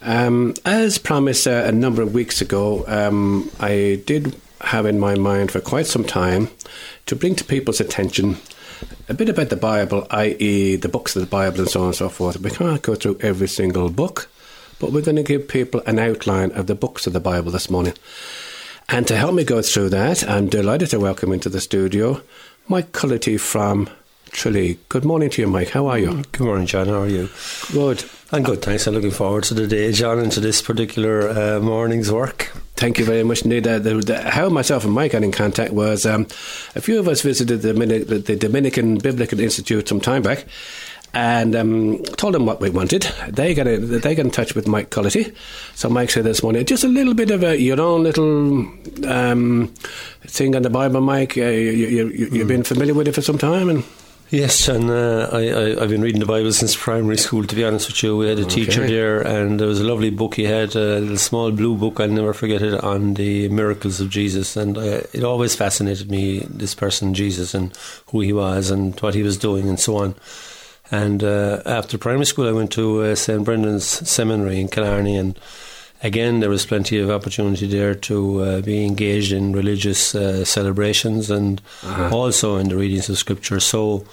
Um, as promised uh, a number of weeks ago, um, I did have in my mind for quite some time to bring to people's attention a bit about the Bible, i.e., the books of the Bible and so on and so forth. We can't go through every single book, but we're going to give people an outline of the books of the Bible this morning. And to help me go through that, I'm delighted to welcome into the studio Mike Cullity from Tralee. Good morning to you, Mike. How are you? Good morning, John. How are you? Good. I'm good, thanks. I'm looking forward to the day, John, and to this particular uh, morning's work. Thank you very much indeed. Uh, the, the, how myself and Mike got in contact was um, a few of us visited the, the Dominican Biblical Institute some time back, and um, told them what we wanted. They got a, they got in touch with Mike Cullity. So Mike said this morning, just a little bit of a, your own little um, thing on the Bible, Mike. Uh, you, you, you, have mm. been familiar with it for some time, and Yes, and uh, I, I, have been reading the Bible since primary school, to be honest with you. We had a okay. teacher there, and there was a lovely book he had, a little small blue book, I'll never forget it, on the miracles of Jesus. And uh, it always fascinated me, this person, Jesus, and who he was, and what he was doing, and so on. And uh, after primary school, I went to uh, St. Brendan's Seminary in Killarney, and again, there was plenty of opportunity there to uh, be engaged in religious uh, celebrations and uh-huh. also in the readings of scripture. So,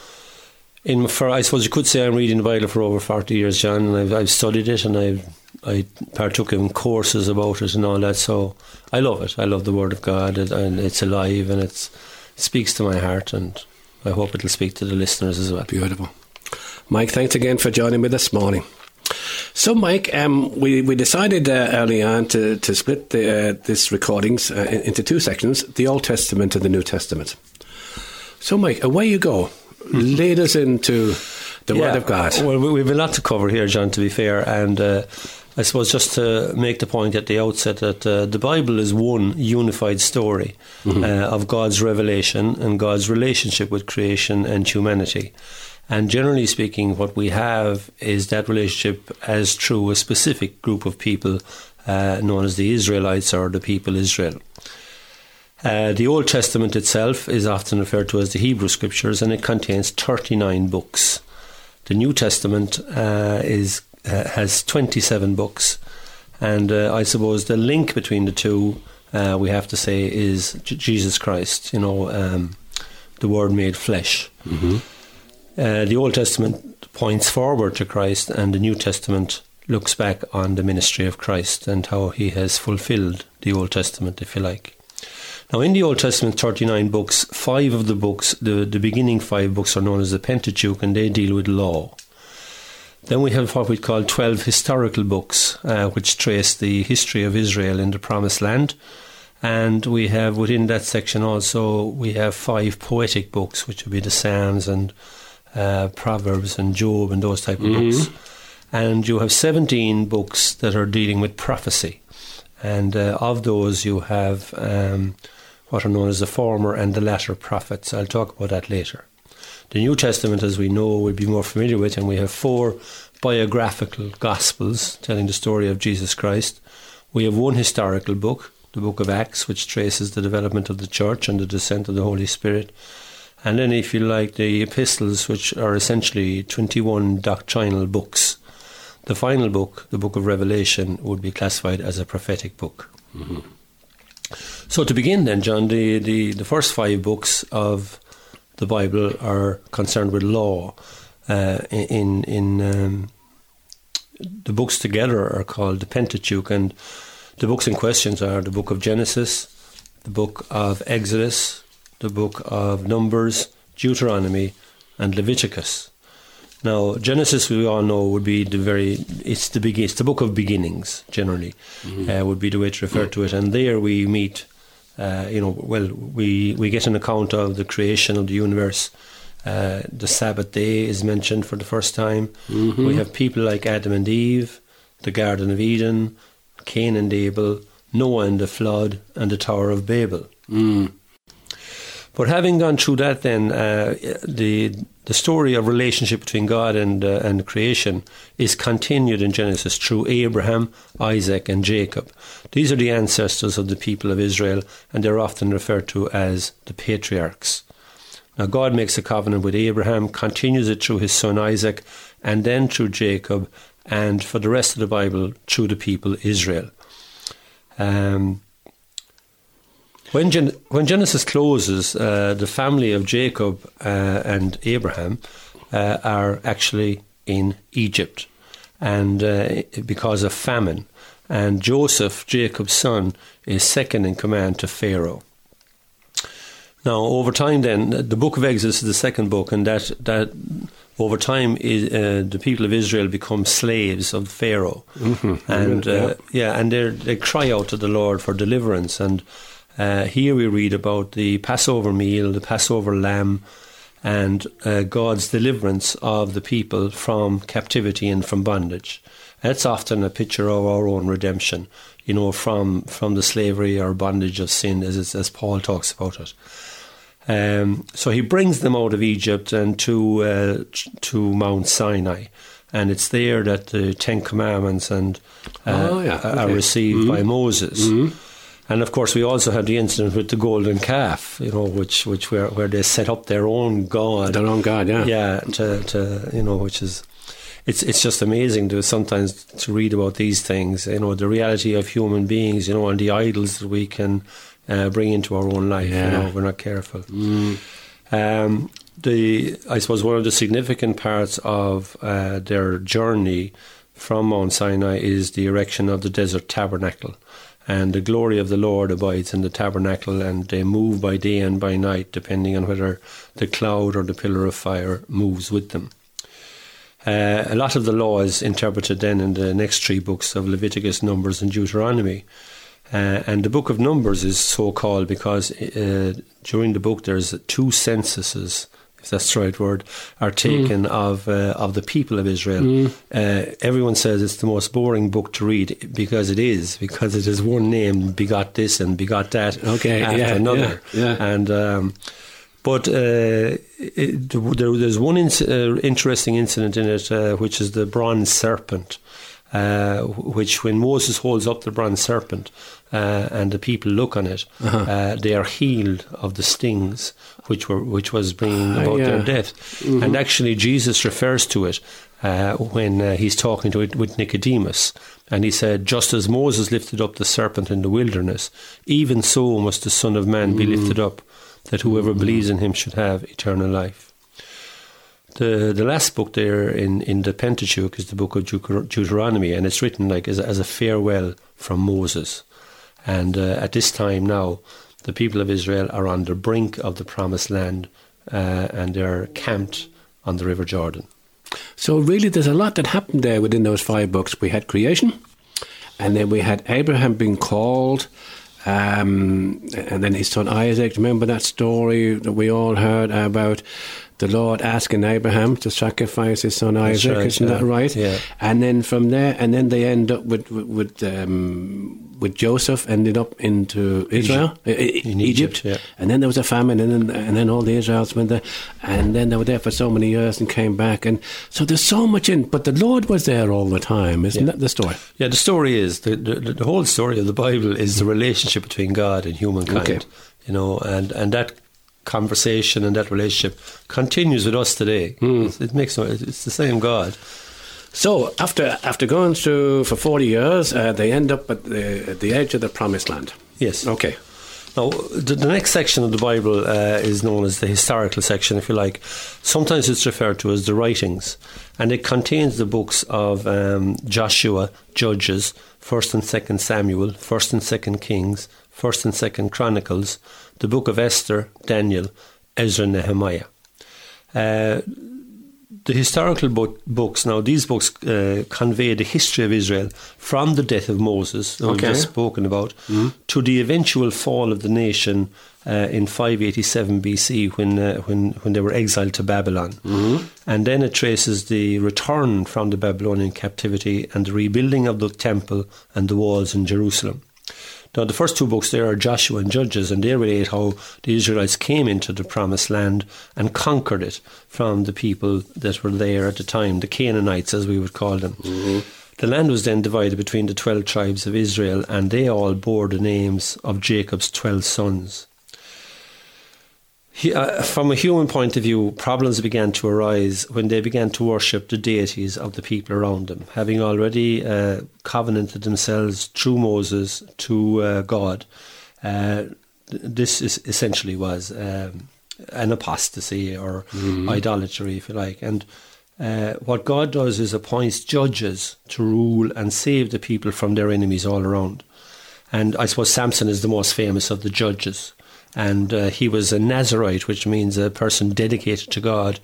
in for I suppose you could say I'm reading the Bible for over forty years, John, and I've, I've studied it and I've I partook in courses about it and all that. So I love it. I love the Word of God, and it's alive and it's, it speaks to my heart, and I hope it'll speak to the listeners as well. Beautiful, Mike. Thanks again for joining me this morning. So, Mike, um, we, we decided uh, early on to, to split the, uh, this recordings uh, into two sections the Old Testament and the New Testament. So, Mike, away you go. Mm-hmm. Lead us into the yeah. Word of God. Well, we have a lot to cover here, John, to be fair. And uh, I suppose just to make the point at the outset that uh, the Bible is one unified story mm-hmm. Uh, of God's revelation and God's relationship with creation and humanity. And generally speaking, what we have is that relationship as through a specific group of people uh, known as the Israelites or the people Israel. Uh, the Old Testament itself is often referred to as the Hebrew Scriptures, and it contains 39 books. The New Testament uh, is uh, has 27 books, and uh, I suppose the link between the two, uh, we have to say, is J- Jesus Christ. You know, um, the Word made flesh. Mm-hmm. Uh, the Old Testament points forward to Christ, and the New Testament looks back on the ministry of Christ and how he has fulfilled the Old Testament, if you like. Now, in the Old Testament, 39 books, five of the books, the, the beginning five books, are known as the Pentateuch, and they deal with law. Then we have what we call 12 historical books, uh, which trace the history of Israel in the Promised Land. And we have within that section also, we have five poetic books, which would be the Psalms and uh, Proverbs and Job and those type of mm-hmm. books. And you have 17 books that are dealing with prophecy. And uh, of those, you have um, what are known as the former and the latter prophets. I'll talk about that later. The New Testament, as we know, we'll be more familiar with, and we have four biographical gospels telling the story of Jesus Christ. We have one historical book, the book of Acts, which traces the development of the church and the descent of the Holy Spirit. And then, if you like, the epistles, which are essentially 21 doctrinal books. The final book, the book of Revelation, would be classified as a prophetic book. Mm-hmm. So, to begin then, John, the, the, the first five books of the Bible are concerned with law. Uh, in in um, the books together are called the Pentateuch, and the books in questions are the book of Genesis, the book of Exodus, the book of Numbers, Deuteronomy, and Leviticus. Now, Genesis, we all know, would be the very, it's the begin, it's the book of beginnings, generally, mm-hmm. uh, would be the way to refer to it. And there we meet, uh, you know, well, we, we get an account of the creation of the universe. Uh, the Sabbath day is mentioned for the first time. Mm-hmm. We have people like Adam and Eve, the Garden of Eden, Cain and Abel, Noah and the flood, and the Tower of Babel. Mm. But having gone through that, then uh, the the story of relationship between God and uh, and creation is continued in Genesis through Abraham, Isaac, and Jacob. These are the ancestors of the people of Israel, and they're often referred to as the patriarchs. Now, God makes a covenant with Abraham, continues it through his son Isaac, and then through Jacob, and for the rest of the Bible through the people Israel. Um, when, Gen- when Genesis closes, uh, the family of Jacob uh, and Abraham uh, are actually in Egypt, and uh, because of famine. And Joseph, Jacob's son, is second in command to Pharaoh. Now, over time, then the book of Exodus is the second book, and that that over time is, uh, the people of Israel become slaves of Pharaoh, Mm-hmm. and Yeah. uh, yeah, and they they cry out to the Lord for deliverance. And uh, here we read about the Passover meal, the Passover lamb, and uh, God's deliverance of the people from captivity and from bondage. That's often a picture of our own redemption, you know, from from the slavery or bondage of sin, as as Paul talks about it. Um, so he brings them out of Egypt and to uh, to Mount Sinai, and it's there that the Ten Commandments and uh, Oh, yeah, are okay. Mm-hmm. received by Moses. And of course, we also had the incident with the golden calf, you know, which which where where they set up their own god, Their own God, yeah. yeah, to, to you know, which is it's it's just amazing to sometimes to read about these things, you know, the reality of human beings, you know, and the idols that we can uh, bring into our own life. Yeah. You know, if we're not careful. Um, the I suppose one of the significant parts of uh, their journey from Mount Sinai is the erection of the desert tabernacle. And the glory of the Lord abides in the tabernacle, and they move by day and by night, depending on whether the cloud or the pillar of fire moves with them. Uh, a lot of the law is interpreted then in the next three books of Leviticus, Numbers, and Deuteronomy. Uh, and the book of Numbers is so called because uh, during the book there's two censuses, if that's the right word, are taken of uh, of the people of Israel. Uh, everyone says it's the most boring book to read because it is, because it is one name begot this and begot that Okay, after yeah, another. yeah, yeah. And um, but uh, it, there, there's one inc- uh, interesting incident in it, uh, which is the bronze serpent. Uh, which, when Moses holds up the bronze serpent uh, and the people look on it, Uh-huh. uh, they are healed of the stings which were which was bringing Ah, about yeah. their death. And actually, Jesus refers to it uh, when uh, he's talking to it with Nicodemus, and he said, "Just as Moses lifted up the serpent in the wilderness, even so must the Son of Man be lifted up, that whoever believes in him should have eternal life." The the last book there in, in the Pentateuch is the book of Deut- Deuteronomy, and it's written like as, a- as a farewell from Moses. And uh, at this time now, the people of Israel are on the brink of the promised land, uh, and they're camped on the River Jordan. So really, there's a lot that happened there within those five books. We had creation, and then we had Abraham being called, um, and then his son Isaac. Remember that story that we all heard about the Lord asking Abraham to sacrifice his son Isaac? right, Isn't yeah. that right? Yeah. And then from there, and then they end up with with with, um, with Joseph ended up into Israel, Egypt. In Egypt, Egypt, yeah. and then there was a famine, and then and then all the Israelites went there, and then they were there for so many years and came back, and so there's so much in. But the Lord was there all the time, isn't that the story? Yeah, the story is the, the the whole story of the Bible is the relationship between God and humankind. Okay. You know, and and that conversation and that relationship continues with us today. It's, it makes no, it's the same God. So after after going through for forty years, uh, they end up at the at the edge of the promised land. Yes. Okay. Now, the, the next section of the Bible uh, is known as the historical section, if you like. Sometimes it's referred to as the writings, and it contains the books of um, Joshua, Judges, First and Second Samuel, First and Second Kings, First and Second Chronicles, the book of Esther, Daniel, Ezra, Nehemiah. Uh, the historical book, books now these books uh, convey the history of Israel from the death of Moses that we've just spoken about to the eventual fall of the nation uh, in 587 BC when uh, when when they were exiled to Babylon. And then it traces the return from the Babylonian captivity and the rebuilding of the temple and the walls in Jerusalem now, the first two books there are Joshua and Judges, and they relate how the Israelites came into the promised land and conquered it from the people that were there at the time, the Canaanites, as we would call them. Mm-hmm. The land was then divided between the 12 tribes of Israel, and they all bore the names of Jacob's 12 sons. He, uh, from a human point of view, problems began to arise when they began to worship the deities of the people around them, having already uh, covenanted themselves through Moses to uh, God. Uh, this is essentially was um, an apostasy or mm-hmm. idolatry, if you like. And uh, what God does is appoints judges to rule and save the people from their enemies all around. And I suppose Samson is the most famous of the judges. And uh, he was a Nazarite, which means a person dedicated to God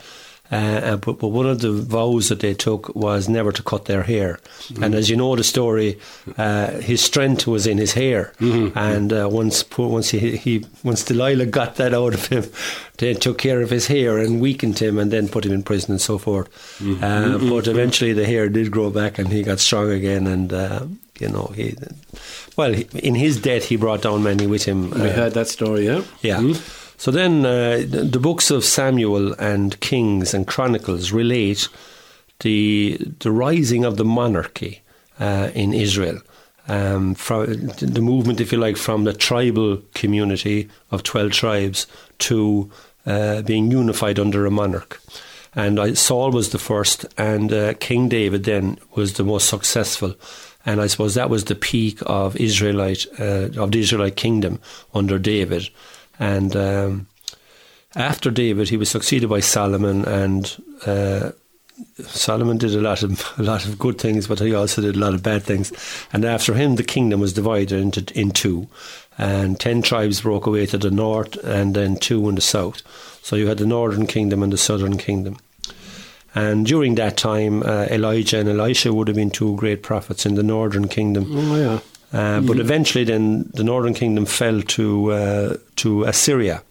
uh, uh, but, but one of the vows that they took was never to cut their hair. Mm-hmm. And as you know the story, uh, his strength was in his hair. Mm-hmm. And uh, once once he, he once Delilah got that out of him, they took care of his hair and weakened him, and then put him in prison and so forth. Mm-hmm. Uh, mm-hmm. but eventually the hair did grow back, and he got strong again. And uh, you know he, well, in his death he brought down many with him. We heard that story, yeah. Yeah. Mm-hmm. So then uh, the books of Samuel and Kings and Chronicles relate the the rising of the monarchy uh, in Israel. Um, from the movement, if you like, from the tribal community of 12 tribes to uh, being unified under a monarch. And Saul was the first, and uh, King David then was the most successful. And I suppose that was the peak of Israelite uh, of the Israelite kingdom under David. And um, after David, he was succeeded by Solomon, and uh, Solomon did a lot of a lot of good things, but he also did a lot of bad things. And after him, the kingdom was divided into in two, and ten tribes broke away to the north, and then two in the south. So you had the northern kingdom and the southern kingdom. And during that time, uh, Elijah and Elisha would have been two great prophets in the northern kingdom. Oh yeah. Uh, mm-hmm. But eventually, then the northern kingdom fell to uh, to Assyria.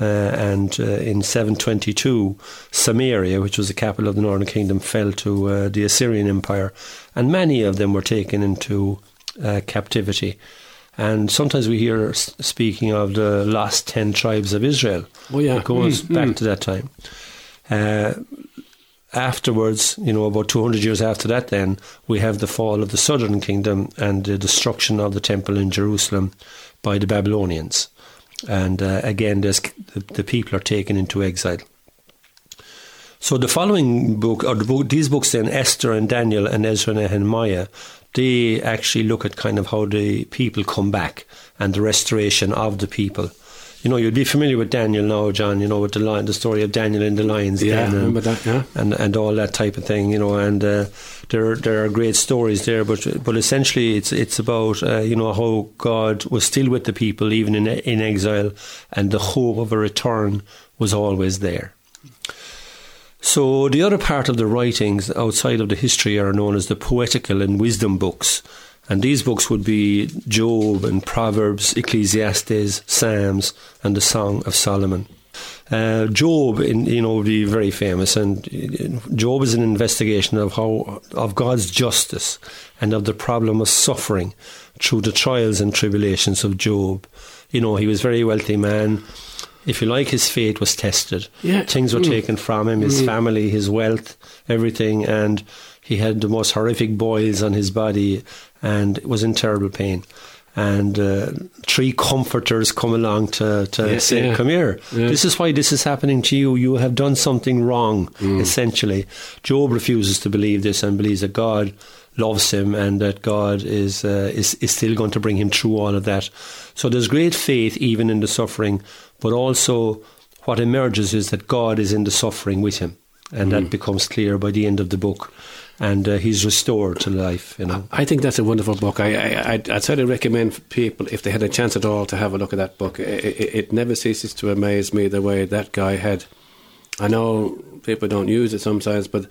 Uh, and uh, in 722, Samaria, which was the capital of the northern kingdom, fell to uh, the Assyrian Empire, and many of them were taken into uh, captivity. And sometimes we hear speaking of the last ten tribes of Israel. Oh yeah, it goes mm, back mm. to that time afterwards, you know, about 200 years after that, then we have the fall of the southern kingdom and the destruction of the temple in Jerusalem by the Babylonians. And uh, again, the, people are taken into exile. So the following book, or the book, these books then, Esther and Daniel and Ezra and Nehemiah, they actually look at kind of how the people come back and the restoration of the people you know, you'd be familiar with Daniel now, John. You know, with the lion, the story of Daniel in the lions. Yeah, den, remember that. Yeah, and and all that type of thing. You know, and uh, there there are great stories there, but but essentially it's it's about uh, you know how God was still with the people even in in exile, and the hope of a return was always there. So the other part of the writings outside of the history are known as the poetical and wisdom books. And these books would be Job and Proverbs, Ecclesiastes, Psalms, and the Song of Solomon. Uh, Job, in, you know, would be very famous, and Job is an investigation of how of God's justice and of the problem of suffering through the trials and tribulations of Job. You know, he was a very wealthy man. If you like, his faith was tested. Yeah. Things were mm. taken from him, his mm. family, his wealth, everything, and he had the most horrific boils on his body and was in terrible pain. And uh, three comforters come along to, to yeah, say, yeah. Come here. Yeah. This is why this is happening to you. You have done something wrong, mm. essentially. Job refuses to believe this and believes that God loves him and that God is, uh, is, is still going to bring him through all of that. So there's great faith even in the suffering, but also what emerges is that God is in the suffering with him. And mm. that becomes clear by the end of the book and uh, he's restored to life. You know, I think that's a wonderful book. I, I I'd, I'd certainly recommend people if they had a chance at all to have a look at that book. It, it, it, never ceases to amaze me the way that guy had. I know people don't use it sometimes, but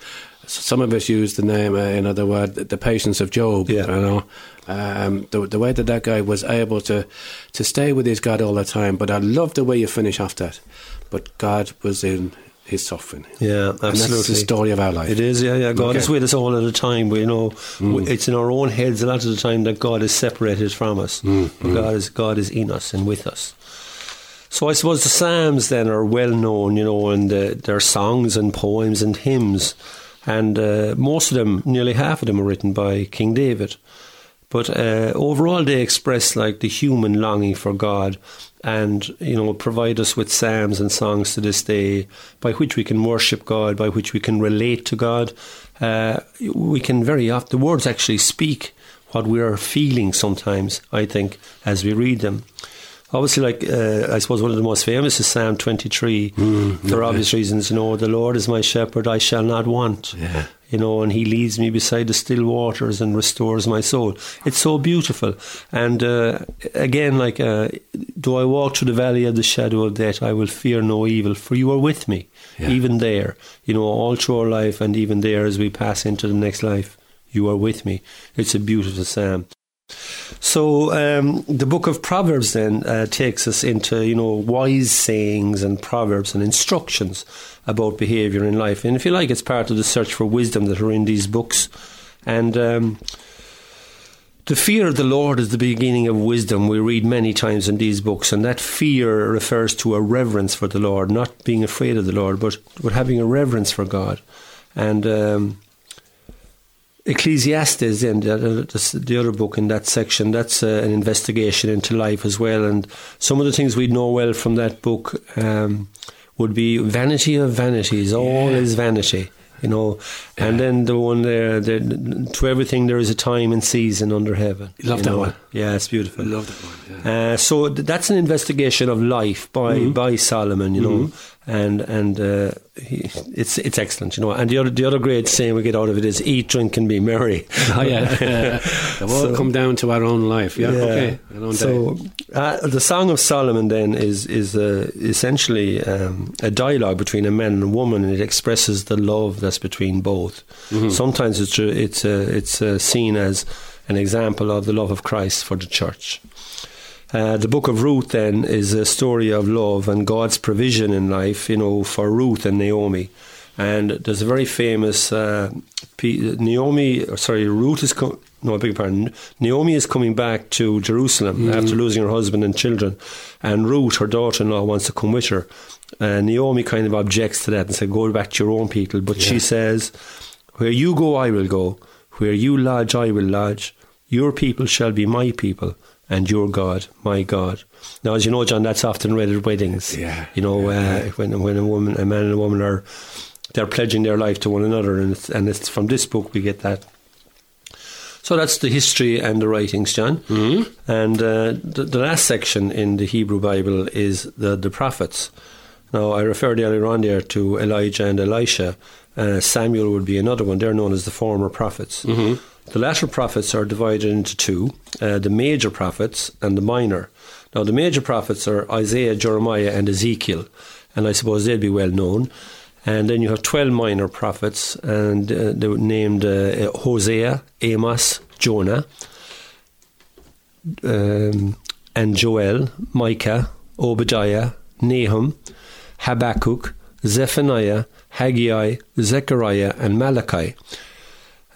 some of us use the name. Uh, in other words, the patience of Job. Yeah. You know, um, the the way that that guy was able to to stay with his God all the time. But I love the way you finish off that. But God was in his suffering. Yeah, absolutely. And that's the story of our life. It is, yeah, yeah. God okay. is with us all of the time. We know mm. it's in our own heads a lot of the time that God is separated from us. Mm. mm. God is God is in us and with us. So I suppose the Psalms then are well known, you know, and uh, they're songs and poems and hymns, and uh, most of them, nearly half of them, are written by King David. But uh, overall, they express like the human longing for God and you know provide us with psalms and songs to this day by which we can worship God, by which we can relate to God. Uh, we can very often the words actually speak what we are feeling sometimes. I think as we read them. Obviously, like uh, I suppose one of the most famous is Psalm 23 Mm, for yeah. obvious reasons. You know, the Lord is my shepherd; I shall not want Yeah. you know, and he leads me beside the still waters and restores my soul. It's so beautiful. And uh, again, like, uh, though I walk through the valley of the shadow of death, I will fear no evil, for you are with me, Yeah. even there, you know, all through our life, and even there as we pass into the next life, you are with me. It's a beautiful psalm. So um, the book of Proverbs then uh, takes us into you know wise sayings and proverbs and instructions about behaviour in life, and if you like, it's part of the search for wisdom that are in these books. And um, the fear of the Lord is the beginning of wisdom. We read many times in these books, and that fear refers to a reverence for the Lord, not being afraid of the Lord, but but having a reverence for God. And um, Ecclesiastes, and the, the, the other book in that section, that's uh, an investigation into life as well. And some of the things we know well from that book um, would be vanity of vanities. All Yeah. is vanity, you know. And then the one there, the, to everything there is a time and season under heaven. Love that know. one. Yeah, it's beautiful. Love that one. Yeah. Uh, so th- that's an investigation of life by Mm-hmm. by Solomon, you know, and and uh, he, it's it's excellent, you know. And the other the other great saying we get out of it is eat, drink, and be merry. Oh yeah, they've all So- come down to our own life. Yeah, okay. Own day. So uh, the Song of Solomon then is is uh, essentially um, a dialogue between a man and a woman, and it expresses the love that's between both. Mm-hmm. Sometimes it's uh, it's uh, it's uh, seen as an example of the love of Christ for the church. Uh, the book of Ruth then is a story of love and God's provision in life, you know, for Ruth and Naomi. And there's a very famous uh, P- Naomi, sorry, Ruth is co- no, I beg your pardon. Naomi is coming back to Jerusalem after losing her husband and children, and Ruth, her daughter-in-law, wants to come with her. And Naomi kind of objects to that and says, "Go back to your own people." But she says, "Where you go, I will go. Where you lodge, I will lodge. Your people shall be my people." And your God, my God. Now, as you know, John, that's often read at weddings. Yeah, You know, yeah, uh, when when a woman, a man and a woman are they're pledging their life to one another, and it's, and it's from this book we get that. So that's the history and the writings, John. Mm-hmm. And uh, the, the last section in the Hebrew Bible is the, the prophets. Now, I referred earlier on there to Elijah and Elisha. Uh, Samuel would be another one. They're known as the former prophets. The latter prophets are divided into two uh, the major prophets and the minor. Now, the major prophets are Isaiah, Jeremiah, and Ezekiel, and I suppose they'd be well known. And then you have 12 minor prophets, and uh, they were named uh, Hosea, Amos, Jonah, um, and Joel, Micah, Obadiah, Nahum, Habakkuk, Zephaniah, Haggai, Zechariah, and Malachi.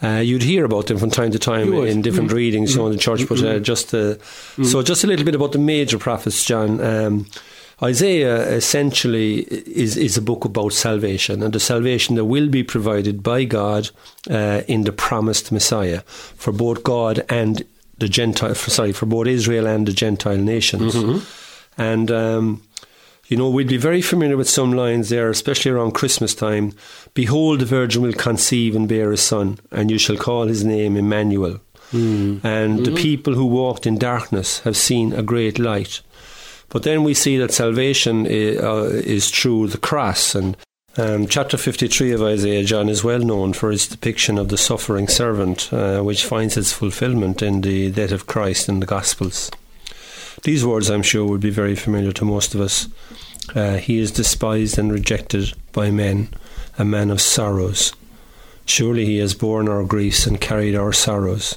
Uh, you'd hear about them from time to time in different readings you know, in the church, but uh, just uh, so just a little bit about the major prophets, John. Um, Isaiah essentially is is a book about salvation and the salvation that will be provided by God uh, in the promised Messiah for both God and the Gentile. For, sorry, for both Israel and the Gentile nations, and. Um, you know, we'd be very familiar with some lines there, especially around Christmas time. Behold, the Virgin will conceive and bear a son, and you shall call his name Emmanuel. And the people who walked in darkness have seen a great light. But then we see that salvation is, uh, is through the cross. And um, chapter 53 of Isaiah, John, is well known for its depiction of the suffering servant, uh, which finds its fulfillment in the death of Christ in the Gospels. These words, I'm sure, would be very familiar to most of us. Uh, he is despised and rejected by men, a man of sorrows. Surely he has borne our griefs and carried our sorrows.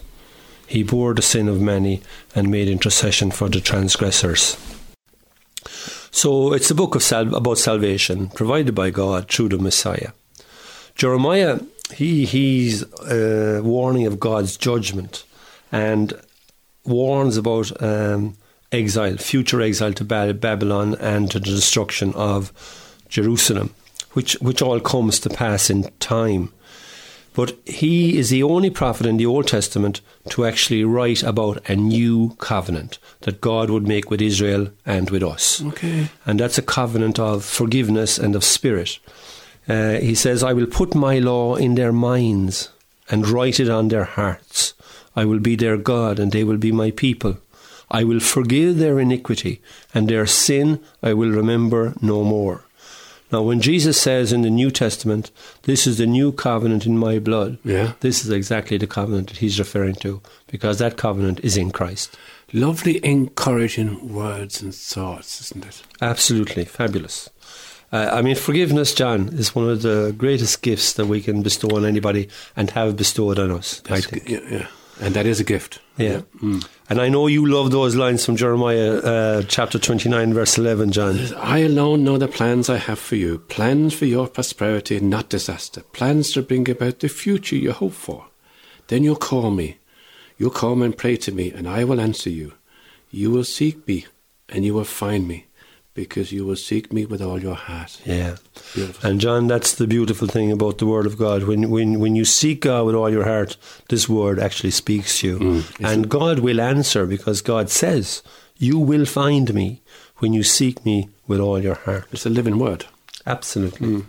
He bore the sin of many and made intercession for the transgressors. So it's a book of sal- about salvation provided by God through the Messiah. Jeremiah, he he's a warning of God's judgment and warns about um, exile, future exile to Babylon and to the destruction of Jerusalem, which which all comes to pass in time. But he is the only prophet in the Old Testament to actually write about a new covenant that God would make with Israel and with us. Okay. And that's a covenant of forgiveness and of spirit. Uh, he says, I will put my law in their minds and write it on their hearts. I will be their God, and they will be my people. I will forgive their iniquity, and their sin I will remember no more. Now, when Jesus says in the New Testament, This is the new covenant in my blood, Yeah. this is exactly the covenant that he's referring to, because that covenant is in Christ. Lovely, encouraging words and thoughts, isn't it? Absolutely fabulous. Uh, I mean, forgiveness, John, is one of the greatest gifts that we can bestow on anybody and have bestowed on us. I think. yeah, yeah. And that is a gift. Yeah. And I know you love those lines from Jeremiah uh, chapter 29, verse 11, John. I alone know the plans I have for you plans for your prosperity, not disaster, plans to bring about the future you hope for. Then you'll call me. You'll come and pray to me, and I will answer you. You will seek me, and you will find me, because you will seek me with all your heart. Yeah. Beautiful. And John, that's the beautiful thing about the Word of God. When when when you seek God with all your heart, this Word actually speaks to you, and God will answer because God says, "You will find me when you seek me with all your heart." It's a living word. Absolutely.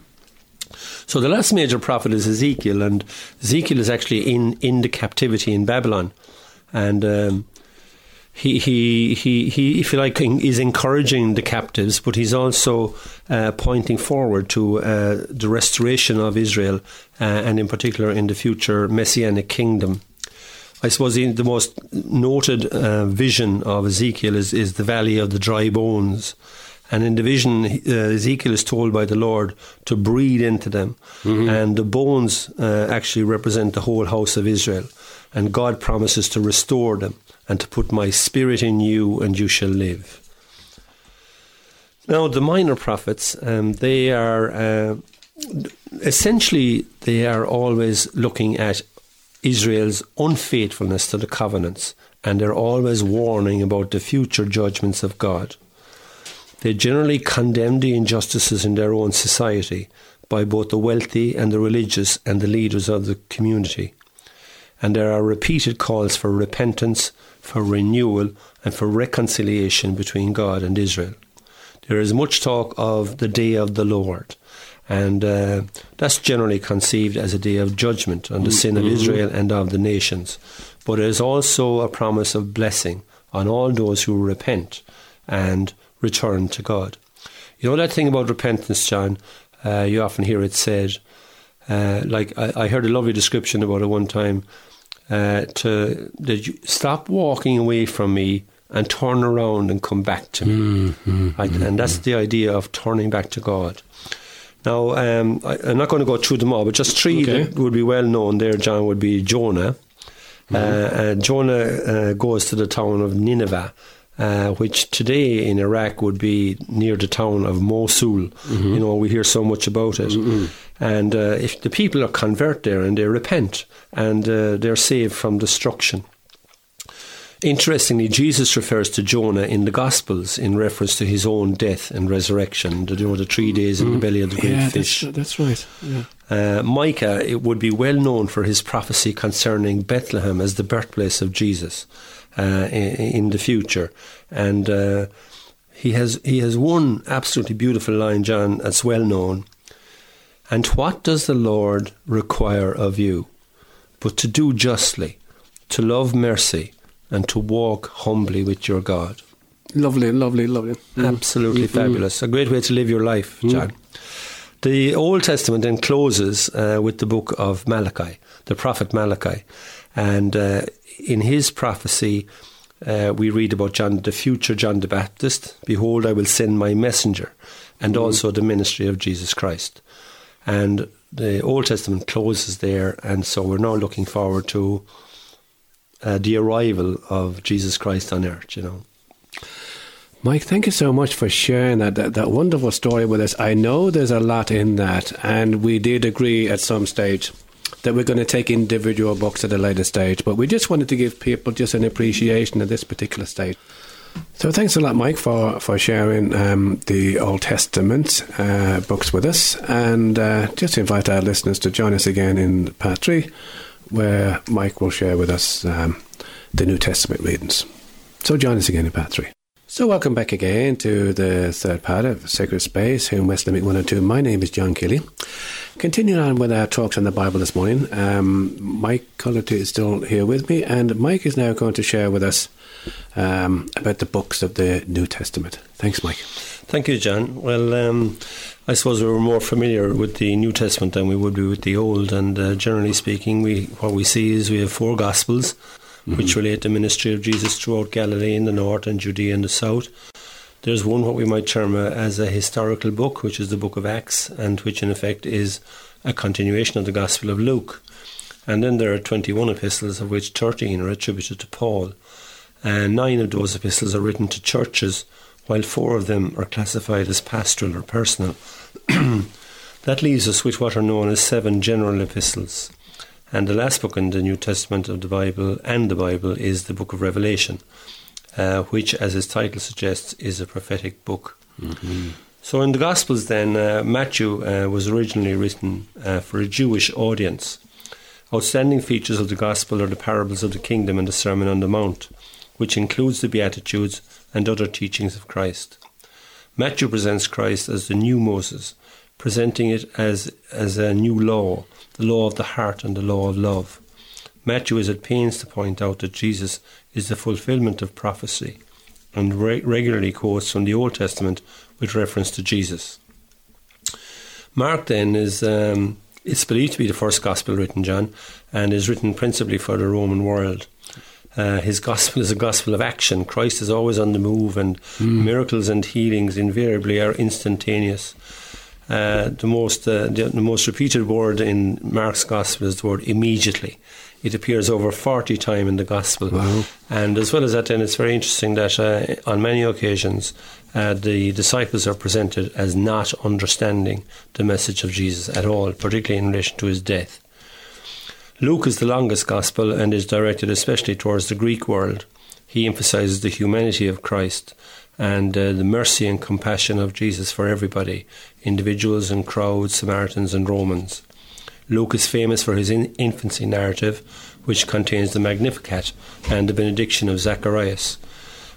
So the last major prophet is Ezekiel, and Ezekiel is actually in, in the captivity in Babylon, and um, he, he he he if you like is encouraging the captives, but he's also uh, pointing forward to uh, the restoration of Israel, uh, and in particular in the future messianic kingdom. I suppose the, the most noted uh, vision of Ezekiel is, is the valley of the dry bones. And in the vision, uh, Ezekiel is told by the Lord to breathe into them. And the bones uh, actually represent the whole house of Israel. And God promises to restore them and to put my spirit in you, and you shall live. Now, the minor prophets, um, they are uh, essentially they are always looking at Israel's unfaithfulness to the covenants, and they're always warning about the future judgments of God. They generally condemn the injustices in their own society by both the wealthy and the religious and the leaders of the community. And there are repeated calls for repentance, for renewal, and for reconciliation between God and Israel. There is much talk of the day of the Lord, and uh, that's generally conceived as a day of judgment on the sin of Israel and of the nations. But it is also a promise of blessing on all those who repent and return to God. You know that thing about repentance, John? Uh, you often hear it said, uh, like I, I heard a lovely description about it one time. Uh, to stop walking away from me and turn around and come back to me, Right? and that's the idea of turning back to God. Now, um, I, I'm not going to go through them all, but just three Okay. that would be well known there, John, would be Jonah. Uh, uh, Jonah uh, goes to the town of Nineveh, uh, which today in Iraq would be near the town of Mosul. You know, we hear so much about it. And uh, if the people are convert there and they repent and uh, they're saved from destruction. Interestingly, Jesus refers to Jonah in the Gospels in reference to his own death and resurrection, the, you know, the three days in the belly of the great yeah, fish. That's, that's right. Yeah. Uh, Micah it would be well known for his prophecy concerning Bethlehem as the birthplace of Jesus uh, in, in the future, and uh, he has he has one absolutely beautiful line, John, that's well known. And what does the Lord require of you, but to do justly, to love mercy, and to walk humbly with your God? Lovely, lovely, lovely. Absolutely fabulous. A great way to live your life, John. The Old Testament then closes uh, with the book of Malachi, the prophet Malachi. And uh, in his prophecy, uh, we read about John, the future John the Baptist. Behold, I will send my messenger, and also the ministry of Jesus Christ. And the Old Testament closes there, and so we're now looking forward to uh, the arrival of Jesus Christ on earth, you know. Mike, thank you so much for sharing that, that that wonderful story with us. I know there's a lot in that, and we did agree at some stage that we're going to take individual books at a later stage, but we just wanted to give people just an appreciation of this particular stage. So thanks a lot, Mike, for, for sharing um, the Old Testament uh, books with us. And uh, just invite our listeners to join us again in part three, where Mike will share with us um, the New Testament readings. So join us again in part three. So welcome back again to the third part of Sacred Space here in West Limerick 102. My name is John Kelly. Continuing on with our talks on the Bible this morning, um, Mike Cullerty is still here with me, and Mike is now going to share with us um, about the books of the New Testament. Thanks, Mike. Thank you, John. Well, um, I suppose we were more familiar with the New Testament than we would be with the Old, and uh, generally speaking, we what we see is we have four Gospels, mm-hmm. which relate the ministry of Jesus throughout Galilee in the north and Judea in the south. There's one what we might term a, as a historical book, which is the Book of Acts, and which in effect is a continuation of the Gospel of Luke. And then there are 21 epistles, of which 13 are attributed to Paul. And nine of those epistles are written to churches, while four of them are classified as pastoral or personal. that leaves us with what are known as seven general epistles. And the last book in the New Testament of the Bible and the Bible is the book of Revelation, uh, which, as its title suggests, is a prophetic book. Mm-hmm. So, in the Gospels, then, uh, Matthew uh, was originally written uh, for a Jewish audience. Outstanding features of the Gospel are the parables of the kingdom and the Sermon on the Mount which includes the Beatitudes and other teachings of Christ. Matthew presents Christ as the new Moses, presenting it as, as a new law, the law of the heart and the law of love. Matthew is at pains to point out that Jesus is the fulfillment of prophecy and re- regularly quotes from the Old Testament with reference to Jesus. Mark then is um, it's believed to be the first gospel written, John, and is written principally for the Roman world. Uh, his gospel is a gospel of action. Christ is always on the move, and mm. miracles and healings invariably are instantaneous. Uh, the most uh, the, the, most repeated word in Mark's gospel is the word immediately. It appears over forty times in the gospel, wow. and as well as that, then it's very interesting that uh, on many occasions uh, the disciples are presented as not understanding the message of Jesus at all, particularly in relation to his death. Luke is the longest gospel and is directed especially towards the Greek world. He emphasizes the humanity of Christ and uh, the mercy and compassion of Jesus for everybody, individuals and crowds, Samaritans and Romans. Luke is famous for his in- infancy narrative, which contains the Magnificat and the benediction of Zacharias.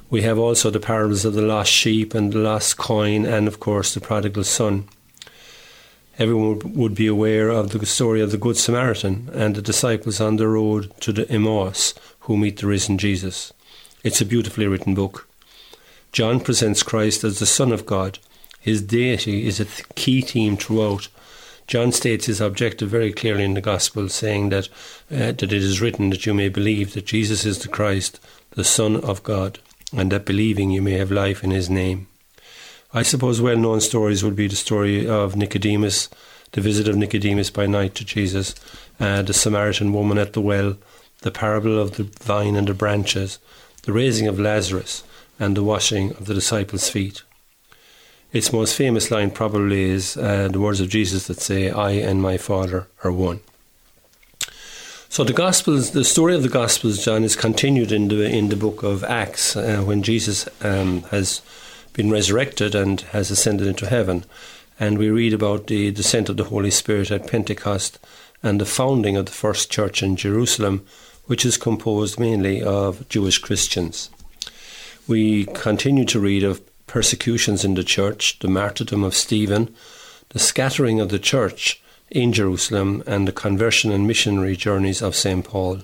We have also the parables of the lost sheep and the lost coin, and of course the prodigal son everyone would be aware of the story of the Good Samaritan and the disciples on the road to the Emmaus who meet the risen Jesus. It's a beautifully written book. John presents Christ as the Son of God. His deity is a key theme throughout. John states his objective very clearly in the Gospel, saying that, uh, that it is written that you may believe that Jesus is the Christ, the Son of God, and that believing you may have life in his name. I suppose well known stories would be the story of Nicodemus, the visit of Nicodemus by night to Jesus, uh, the Samaritan woman at the well, the parable of the vine and the branches, the raising of Lazarus, and the washing of the disciples' feet. Its most famous line probably is uh, the words of Jesus that say, I and my Father are one. So the Gospels, the story of the Gospels, John, is continued in the in the book of Acts uh, when Jesus um, has been resurrected and has ascended into heaven. And we read about the descent of the Holy Spirit at Pentecost and the founding of the first church in Jerusalem, which is composed mainly of Jewish Christians. We continue to read of persecutions in the church, the martyrdom of Stephen, the scattering of the church in Jerusalem, and the conversion and missionary journeys of St. Paul.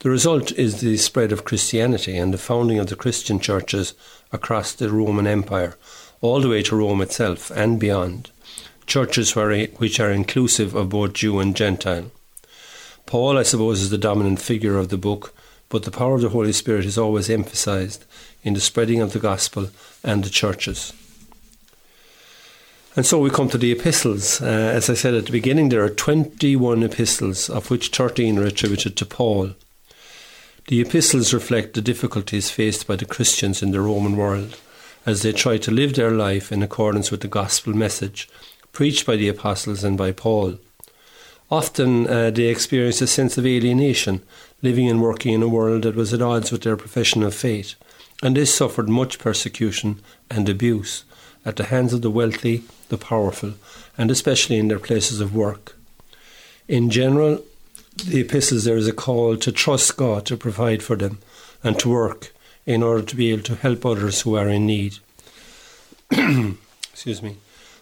The result is the spread of Christianity and the founding of the Christian churches across the Roman Empire, all the way to Rome itself and beyond. Churches which are inclusive of both Jew and Gentile. Paul, I suppose, is the dominant figure of the book, but the power of the Holy Spirit is always emphasized in the spreading of the gospel and the churches. And so we come to the epistles. Uh, as I said at the beginning, there are 21 epistles, of which 13 are attributed to Paul. The epistles reflect the difficulties faced by the Christians in the Roman world as they try to live their life in accordance with the gospel message preached by the apostles and by Paul. Often uh, they experienced a sense of alienation, living and working in a world that was at odds with their profession of faith, and they suffered much persecution and abuse at the hands of the wealthy, the powerful, and especially in their places of work. In general, the epistles there is a call to trust God to provide for them and to work in order to be able to help others who are in need. Excuse me.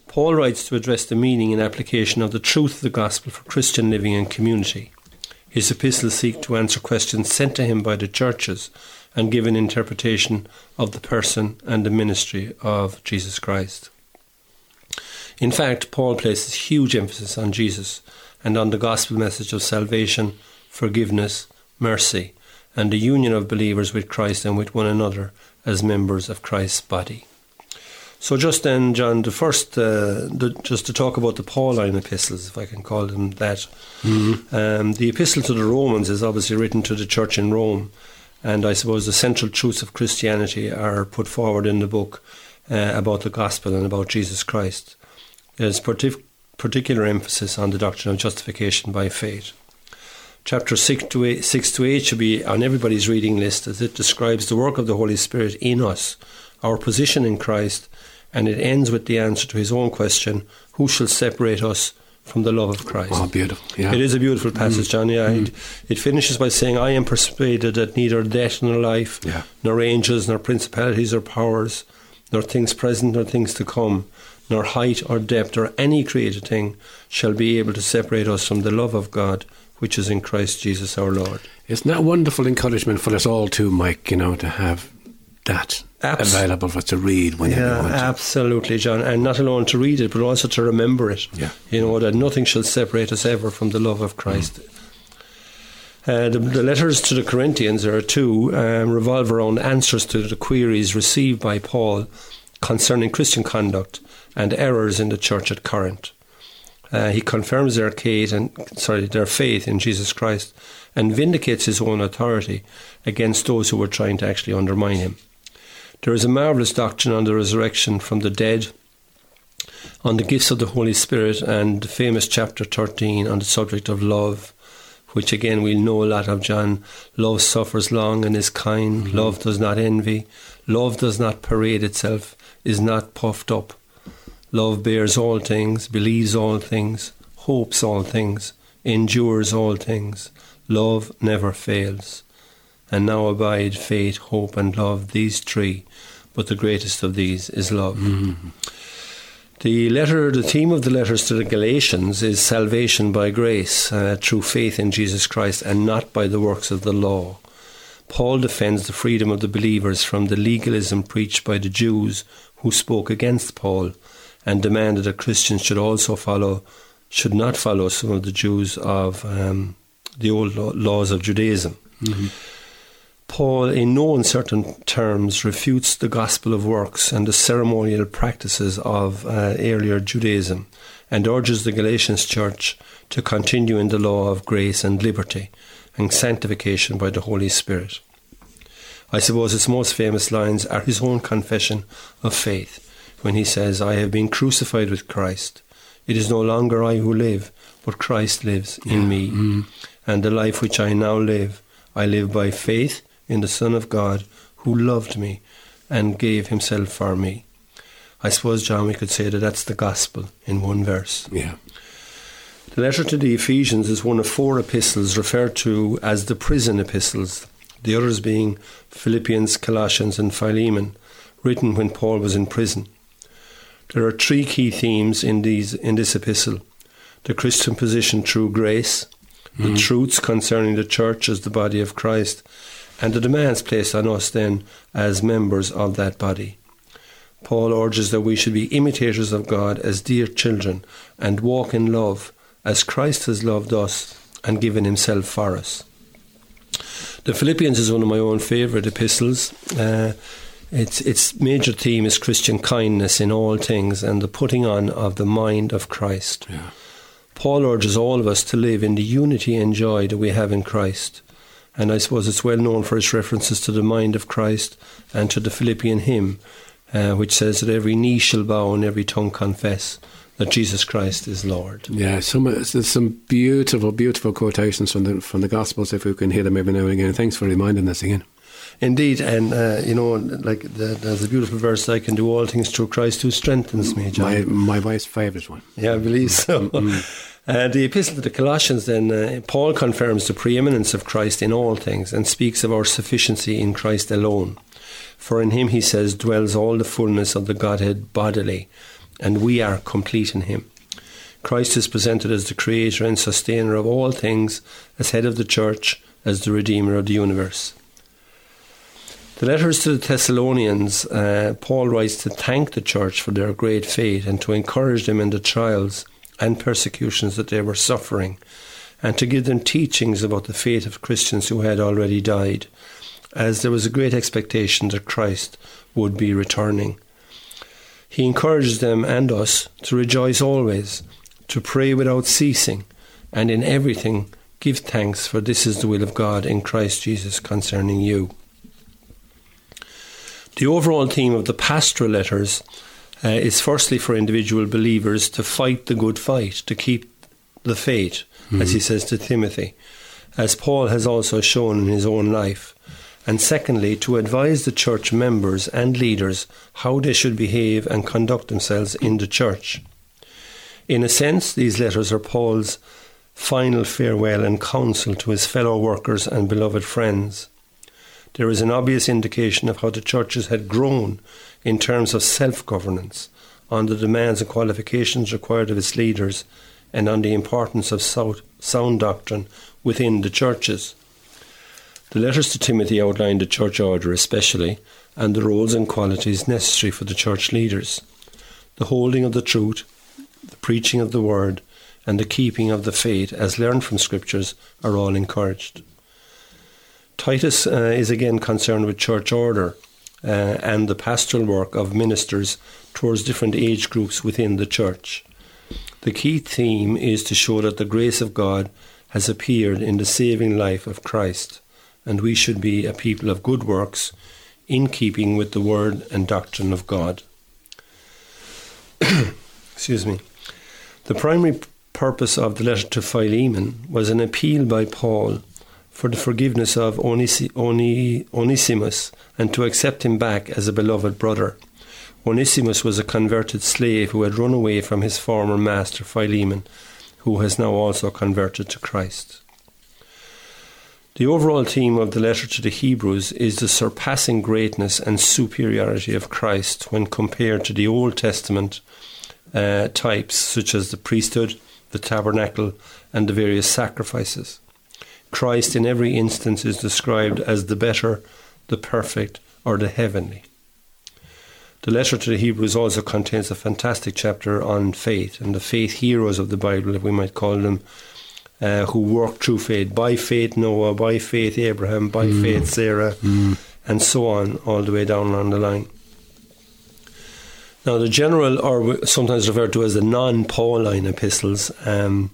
Paul writes to address the meaning and application of the truth of the gospel for Christian living and community. His epistles seek to answer questions sent to him by the churches and give an interpretation of the person and the ministry of Jesus Christ. In fact, Paul places huge emphasis on Jesus and on the gospel message of salvation, forgiveness, mercy, and the union of believers with Christ and with one another as members of Christ's body. So, just then, John, the first, uh, the, just to talk about the Pauline epistles, if I can call them that. Mm-hmm. Um, the epistle to the Romans is obviously written to the church in Rome, and I suppose the central truths of Christianity are put forward in the book uh, about the gospel and about Jesus Christ. There's partic- particular emphasis on the doctrine of justification by faith. Chapter 6 to, 8, 6 to 8 should be on everybody's reading list as it describes the work of the Holy Spirit in us, our position in Christ, and it ends with the answer to his own question Who shall separate us from the love of Christ? Oh, beautiful. Yeah. It is a beautiful passage, mm. John. Yeah, mm. it, it, finishes by saying, I am persuaded that neither death nor life, yeah. nor angels, nor principalities or powers, nor things present nor things to come, nor height or depth or any created thing shall be able to separate us from the love of God which is in Christ Jesus our Lord. Isn't that wonderful encouragement for us all too, Mike, you know, to have that Abs- available for us to read whenever yeah, you want. Absolutely, John. And not alone to read it, but also to remember it. Yeah. You know, that nothing shall separate us ever from the love of Christ. Mm. Uh, the, the, letters to the Corinthians, there are two, um, revolve around answers to the queries received by Paul concerning Christian conduct and errors in the church at Corinth. Uh, he confirms their and sorry their faith in Jesus Christ and vindicates his own authority against those who were trying to actually undermine him. There is a marvelous doctrine on the resurrection from the dead, on the gifts of the Holy Spirit, and the famous chapter 13 on the subject of love, which again we'll know a lot of, John. Love suffers long and is kind. Mm-hmm. Love does not envy. Love does not parade itself, is not puffed up Love bears all things, believes all things, hopes all things, endures all things. Love never fails. And now abide faith, hope, and love, these three, but the greatest of these is love. Mm-hmm. The letter, the theme of the letters to the Galatians is salvation by grace uh, through faith in Jesus Christ and not by the works of the law. Paul defends the freedom of the believers from the legalism preached by the Jews who spoke against Paul and demanded that Christians should also follow, should not follow some of the Jews of um, the old laws of Judaism. Mm-hmm. Paul, in no uncertain terms, refutes the gospel of works and the ceremonial practices of uh, earlier Judaism and urges the Galatians church to continue in the law of grace and liberty and sanctification by the Holy Spirit. I suppose its most famous lines are his own confession of faith when he says, I have been crucified with Christ. It is no longer I who live, but Christ lives in me. Mm. And the life which I now live, I live by faith in the Son of God who loved me and gave himself for me. I suppose, John, we could say that that's the gospel in one verse. Yeah. The letter to the Ephesians is one of four epistles referred to as the prison epistles, the others being Philippians, Colossians, and Philemon, written when Paul was in prison. There are three key themes in these in this epistle: the Christian position through grace, mm-hmm. the truths concerning the church as the body of Christ, and the demands placed on us then as members of that body. Paul urges that we should be imitators of God as dear children and walk in love as Christ has loved us and given himself for us. The Philippians is one of my own favourite epistles. Uh, its its major theme is Christian kindness in all things and the putting on of the mind of Christ. Yeah. Paul urges all of us to live in the unity and joy that we have in Christ. And I suppose it's well known for its references to the mind of Christ and to the Philippian hymn, uh, which says that every knee shall bow and every tongue confess that Jesus Christ is Lord. Yeah, some there's some beautiful, beautiful quotations from the from the Gospels if we can hear them every now and again. Thanks for reminding us again. Indeed, and uh, you know, like the, there's a beautiful verse: "I can do all things through Christ who strengthens me." John. My my wife's favourite one. Yeah, I believe so. Mm-hmm. Uh, the Epistle to the Colossians, then, uh, Paul confirms the preeminence of Christ in all things and speaks of our sufficiency in Christ alone. For in him, he says, dwells all the fullness of the Godhead bodily, and we are complete in him. Christ is presented as the creator and sustainer of all things, as head of the church, as the redeemer of the universe. The letters to the Thessalonians, uh, Paul writes to thank the church for their great faith and to encourage them in the trials and persecutions that they were suffering, and to give them teachings about the fate of Christians who had already died, as there was a great expectation that Christ would be returning. He encourages them and us to rejoice always, to pray without ceasing, and in everything give thanks, for this is the will of God in Christ Jesus concerning you. The overall theme of the pastoral letters uh, is firstly for individual believers to fight the good fight, to keep the faith, mm-hmm. as he says to Timothy, as Paul has also shown in his own life. And secondly, to advise the church members and leaders how they should behave and conduct themselves in the church. In a sense, these letters are Paul's final farewell and counsel to his fellow workers and beloved friends. There is an obvious indication of how the churches had grown in terms of self governance, on the demands and qualifications required of its leaders, and on the importance of sound doctrine within the churches. The letters to Timothy outline the church order especially, and the roles and qualities necessary for the church leaders. The holding of the truth, the preaching of the word, and the keeping of the faith, as learned from Scriptures, are all encouraged. Titus uh, is again concerned with church order uh, and the pastoral work of ministers towards different age groups within the church. The key theme is to show that the grace of God has appeared in the saving life of Christ, and we should be a people of good works in keeping with the word and doctrine of God. Excuse me. The primary purpose of the letter to Philemon was an appeal by Paul for the forgiveness of Onesimus and to accept him back as a beloved brother. Onesimus was a converted slave who had run away from his former master Philemon, who has now also converted to Christ. The overall theme of the letter to the Hebrews is the surpassing greatness and superiority of Christ when compared to the Old Testament uh, types such as the priesthood, the tabernacle, and the various sacrifices. Christ in every instance is described as the better, the perfect, or the heavenly. The letter to the Hebrews also contains a fantastic chapter on faith and the faith heroes of the Bible, if we might call them, uh, who worked through faith. By faith, Noah, by faith, Abraham, by mm. faith, Sarah, mm. and so on, all the way down along the line. Now, the general, or sometimes referred to as the non Pauline epistles, um,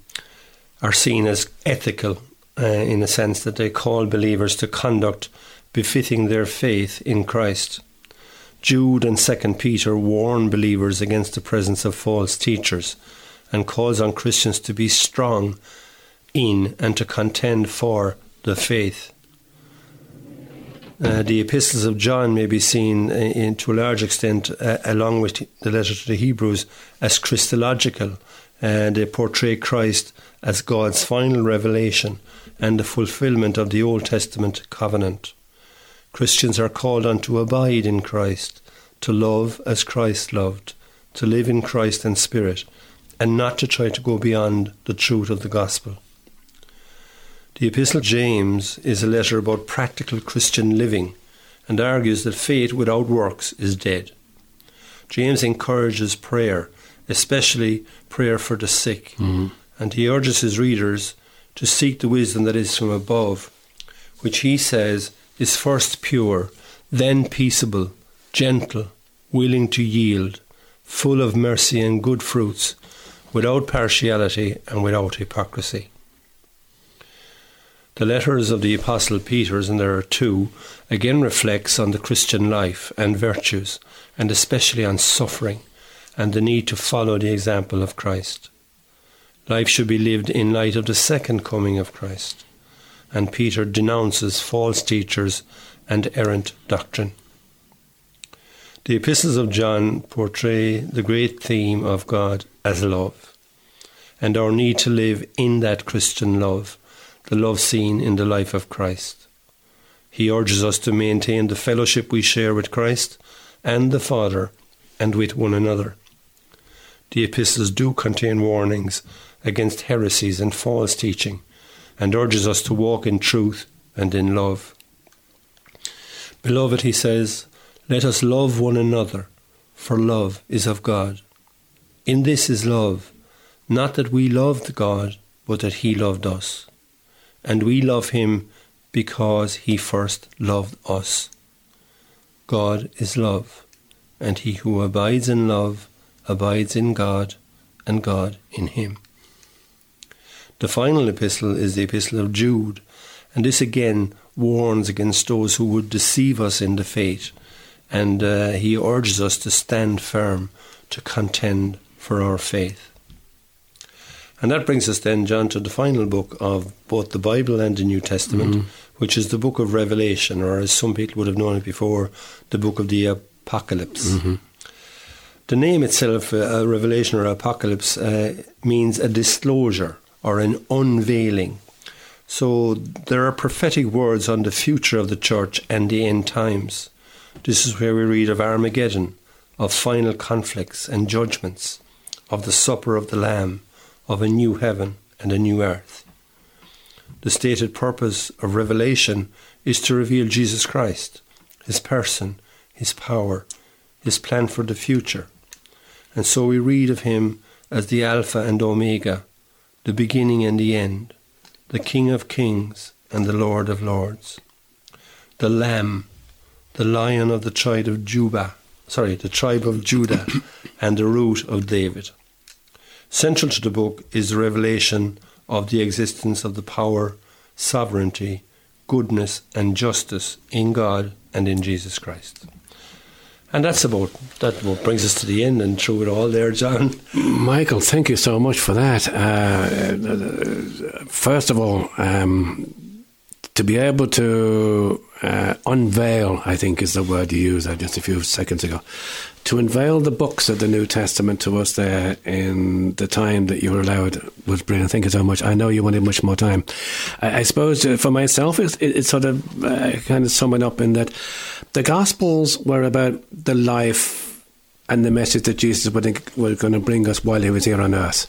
are seen as ethical uh, in a sense that they call believers to conduct befitting their faith in Christ. Jude and 2 Peter warn believers against the presence of false teachers and calls on Christians to be strong in and to contend for the faith. Uh, the epistles of John may be seen uh, in, to a large extent, uh, along with the letter to the Hebrews, as Christological. And they portray Christ as God's final revelation and the fulfillment of the Old Testament covenant. Christians are called on to abide in Christ, to love as Christ loved, to live in Christ and Spirit, and not to try to go beyond the truth of the gospel. The Epistle James is a letter about practical Christian living and argues that faith without works is dead. James encourages prayer, especially prayer for the sick, mm-hmm. and he urges his readers to seek the wisdom that is from above, which he says is first pure, then peaceable, gentle, willing to yield, full of mercy and good fruits, without partiality and without hypocrisy. The letters of the Apostle Peter's, and there are two, again reflects on the Christian life and virtues, and especially on suffering, and the need to follow the example of Christ. Life should be lived in light of the second coming of Christ. And Peter denounces false teachers and errant doctrine. The epistles of John portray the great theme of God as love, and our need to live in that Christian love, the love seen in the life of Christ. He urges us to maintain the fellowship we share with Christ and the Father and with one another. The epistles do contain warnings against heresies and false teaching and urges us to walk in truth and in love. Beloved, he says, let us love one another, for love is of God. In this is love, not that we loved God, but that he loved us. And we love him because he first loved us. God is love, and he who abides in love abides in God, and God in him. The final epistle is the epistle of Jude, and this again warns against those who would deceive us in the faith, and uh, he urges us to stand firm, to contend for our faith. And that brings us then, John, to the final book of both the Bible and the New Testament, mm-hmm. which is the book of Revelation, or as some people would have known it before, the book of the Apocalypse. Mm-hmm. The name itself, uh, Revelation or Apocalypse, uh, means a disclosure or an unveiling. So there are prophetic words on the future of the church and the end times. This is where we read of Armageddon, of final conflicts and judgments, of the supper of the Lamb, of a new heaven and a new earth. The stated purpose of Revelation is to reveal Jesus Christ, his person, his power, his plan for the future. And so we read of him as the Alpha and Omega, the beginning and the end, the King of kings and the Lord of lords, the Lamb, the Lion of the tribe of Judah, sorry, the tribe of Judah, and the root of David. Central to the book is the revelation of the existence of the power, sovereignty, goodness, and justice in God and in Jesus Christ. And that's about that what brings us to the end and through it all there, John. Michael, thank you so much for that. Uh, first of all, um, to be able to uh, unveil, I think is the word you used just a few seconds ago, to unveil the books of the New Testament to us there in the time that you were allowed was brilliant. Thank you so much. I know you wanted much more time. I, I suppose uh, for myself, it's, it's sort of uh, kind of summing up in that the Gospels were about the life and the message that Jesus was going to bring us while he was here on earth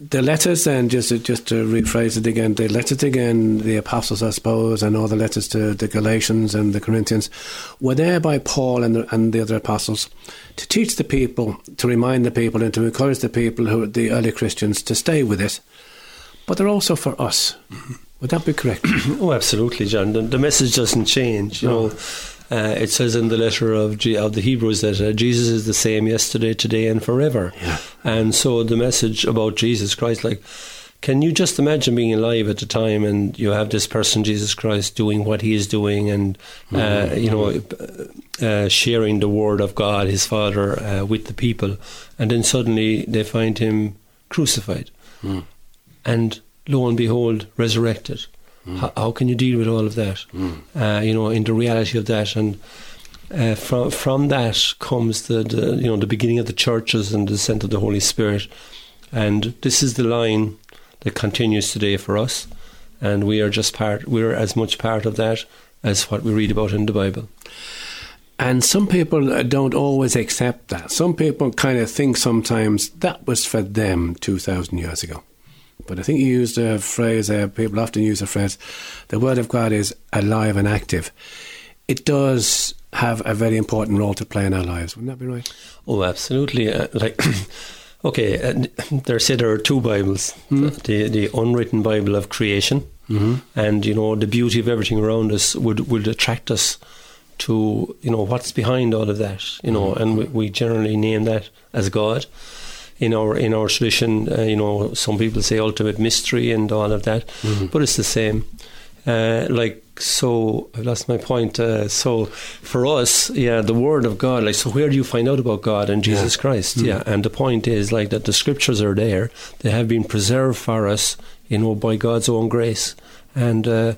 the letters then just to, just to rephrase it again the letters again the apostles I suppose and all the letters to the Galatians and the Corinthians were there by Paul and the, and the other apostles to teach the people to remind the people and to encourage the people who the early Christians to stay with it but they're also for us. Mm-hmm. would that be correct? Oh absolutely John. The, the message doesn't change. You no. know uh, it says in the letter of, G- of the Hebrews that uh, Jesus is the same yesterday, today, and forever. Yeah. And so the message about Jesus Christ, like, can you just imagine being alive at the time and you have this person, Jesus Christ, doing what he is doing and, uh, mm-hmm. you know, uh, sharing the word of God, his Father, uh, with the people. And then suddenly they find him crucified. Mm. And lo and behold, resurrected. Mm. How, how, can you deal with all of that? Mm. Uh, you know, in the reality of that, and uh, from from that comes the, the, you know the beginning of the churches and the descent of the Holy Spirit, and this is the line that continues today for us, and we are just part. We're as much part of that as what we read about in the Bible. And some people don't always accept that. Some people kind of think sometimes that was for them 2,000 years ago. But I think you used a phrase, uh, people often use the phrase, the Word of God is alive and active. It does have a very important role to play in our lives. Wouldn't that be right? Oh, absolutely. Uh, like, okay, uh, there say there are two Bibles: mm-hmm. the the unwritten Bible of creation, mm-hmm. and you know the beauty of everything around us would would attract us to you know what's behind all of that. You know, mm-hmm. and we, we generally name that as God in our in our tradition. Uh, you know, some people say ultimate mystery and all of that, mm-hmm. but it's the same. Uh, like so, I've lost my point. Uh, so for us, yeah, the Word of God. Like, so where do you find out about God and Jesus yeah. Christ? Mm-hmm. Yeah, and the point is like that the Scriptures are there. They have been preserved for us, you know, by God's own grace, and uh,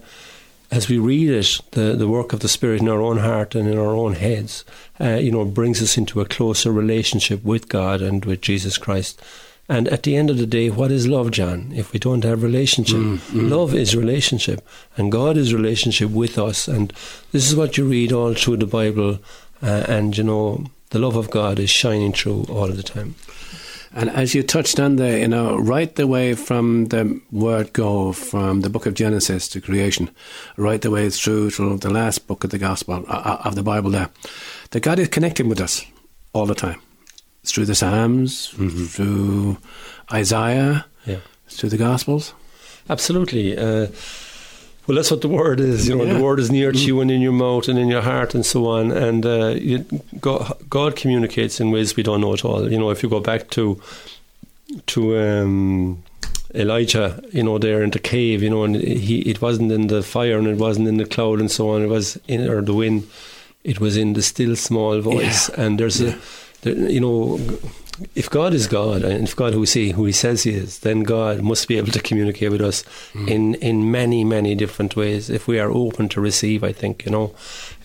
as we read it, the, the work of the Spirit in our own heart and in our own heads, uh, you know, brings us into a closer relationship with God and with Jesus Christ. And at the end of the day, what is love, John? If we don't have relationship, mm, mm. love is relationship, and God is relationship with us. And this is what you read all through the Bible, uh, and you know the love of God is shining through all of the time. And as you touched on there, you know, right the way from the word go, from the book of Genesis to creation, right the way through to the last book of the Gospel uh, uh, of the Bible, there, that God is connecting with us all the time through the Psalms, mm-hmm. through Isaiah, yeah. through the Gospels. Absolutely. Uh, well, that's what the word is. You know, yeah. the word is near to you and in your mouth and in your heart and so on. And uh, you, God, God, communicates in ways we don't know at all. You know, if you go back to to um, Elijah, you know, there in the cave, you know, and he it wasn't in the fire and it wasn't in the cloud and so on. It was in or the wind. It was in the still small voice. Yeah. And there's yeah. a there, you know, if God is God and if God who see who He says He is, then God must be able to communicate with us mm. in in many many different ways if we are open to receive. I think you know,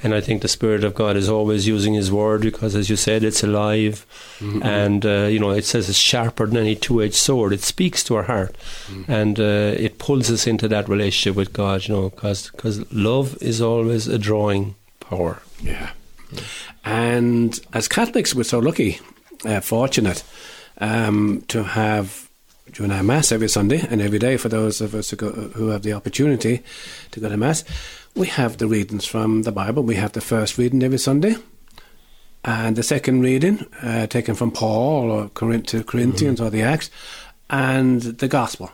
and I think the Spirit of God is always using His Word because, as you said, it's alive, mm-hmm. and uh, you know it says it's sharper than any two-edged sword. It speaks to our heart, mm. and uh, it pulls us into that relationship with God. You know, because love is always a drawing power. Yeah. And as Catholics, we're so lucky, uh, fortunate um, to have during our Mass every Sunday and every day for those of us who, go, who have the opportunity to go to Mass. We have the readings from the Bible. We have the first reading every Sunday. And the second reading, uh, taken from Paul or Corinthians mm-hmm. or the Acts, and the Gospel.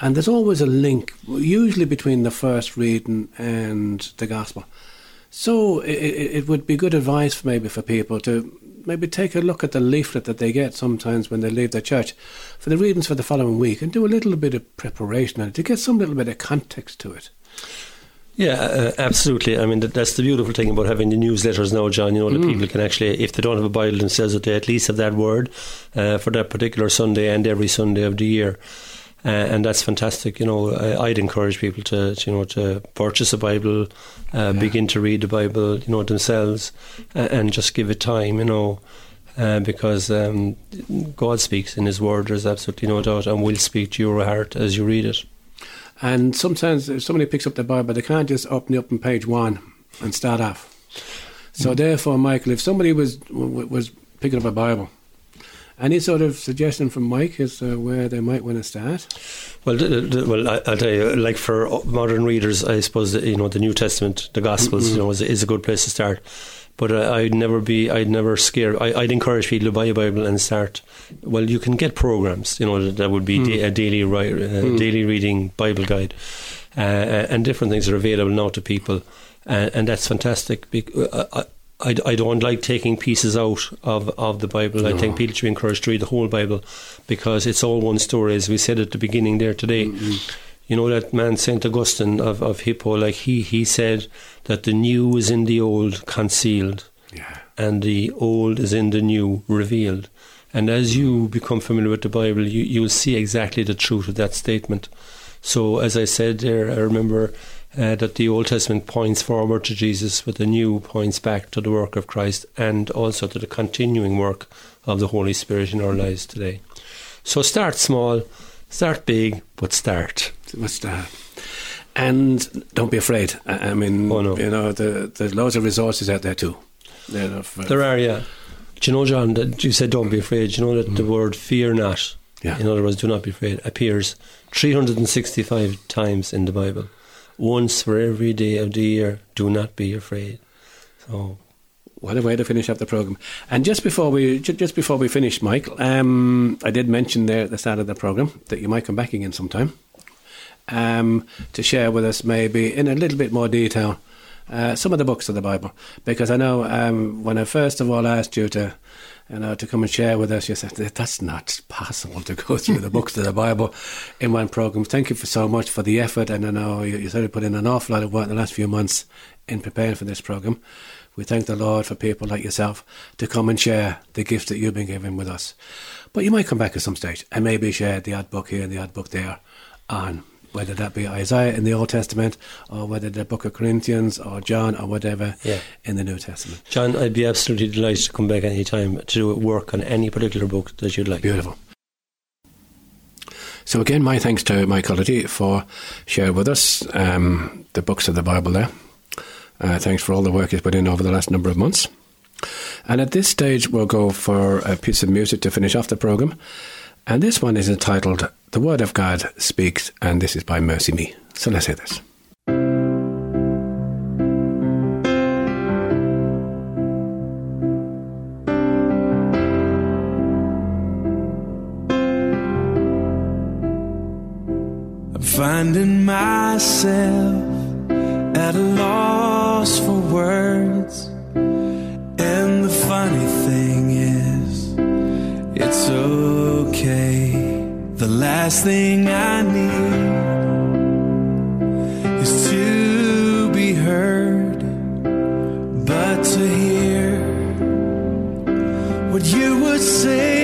And there's always a link, usually between the first reading and the Gospel. So it, it would be good advice maybe for people to maybe take a look at the leaflet that they get sometimes when they leave the church for the readings for the following week and do a little bit of preparation and to get some little bit of context to it. Yeah, uh, absolutely. I mean, that's the beautiful thing about having the newsletters now, John. You know, that mm. people can actually, if they don't have a Bible themselves, that they at least have that word uh, for that particular Sunday and every Sunday of the year uh, and that's fantastic. You know, I, would encourage people to, to, you know to purchase a Bible, uh, yeah. begin to read the Bible, you know themselves, uh, and just give it time. You know. Uh, because um, God speaks in His Word, there's absolutely no doubt, and will speak to your heart as you read it. And sometimes, if somebody picks up the Bible, they can't just open it up on page one and start off. So, mm. therefore, Michael, if somebody was was picking up a Bible any sort of suggestion from Mike as to where they might want to start? Well, the, the, well, I, will tell you, like for modern readers, I suppose you know the New Testament, the Gospels, mm-hmm. you know, is, is, a good place to start. But uh, I'd never be, I'd never scare. I, would encourage people to buy a Bible and start. Well, you can get programs, you know, that, that would be mm. da- a daily, uh, mm. daily reading Bible guide, uh, and different things are available now to people, uh, and that's fantastic. Uh, I, I don't like taking pieces out of, of the Bible. No. I think people should be encouraged to read the whole Bible because it's all one story, as we said at the beginning there today. Mm-hmm. You know that man Saint Augustine of, of Hippo, like he he said that the new is in the old concealed, yeah. and the old is in the new revealed. And as you become familiar with the Bible, you you'll see exactly the truth of that statement. So as I said there, I remember uh, that the Old Testament points forward to Jesus, but the New points back to the work of Christ and also to the continuing work of the Holy Spirit in our lives today. So start small, start big, but start. But start. And don't be afraid. I, mean, oh, no. you know, the, there's loads of resources out there too. Uh, there are, yeah. Do you know, John, that you said don't be afraid. Do you know that mm. the word fear not, yeah. in other words, do not be afraid, appears 365 times in the Bible once for every day of the year. Do not be afraid. So, what a way to finish up the program! And just before we just before we finish, Michael, um, I did mention there at the start of the program that you might come back again sometime um, to share with us, maybe in a little bit more detail, uh, some of the books of the Bible, because I know um, when I first of all asked you to you uh, know, to come and share with us. You said that's not possible to go through the books of the Bible in one program. Thank you for so much for the effort, and I know you, you certainly put in an awful lot of work in the last few months in preparing for this program. We thank the Lord for people like yourself to come and share the gift that you've been given with us. But you might come back at some stage and maybe share the odd book here and the odd book there on whether that be Isaiah in the Old Testament or whether the book of Corinthians or John or whatever Yeah. in the New Testament. John, I'd be absolutely delighted to come back any time to do work on any particular book that you'd like. Beautiful. So again, my thanks to Michael Liddy for sharing with us um, the books of the Bible there. Uh, thanks for all the work he's put in over the last number of months. And at this stage, we'll go for a piece of music to finish off the programme. And this one is entitled The Word of God Speaks, and this is by MercyMe. So let's hear this. I'm finding myself at a loss for words. And the funny thing is, it's okay. The last thing I need is to be heard, but to hear what you would say.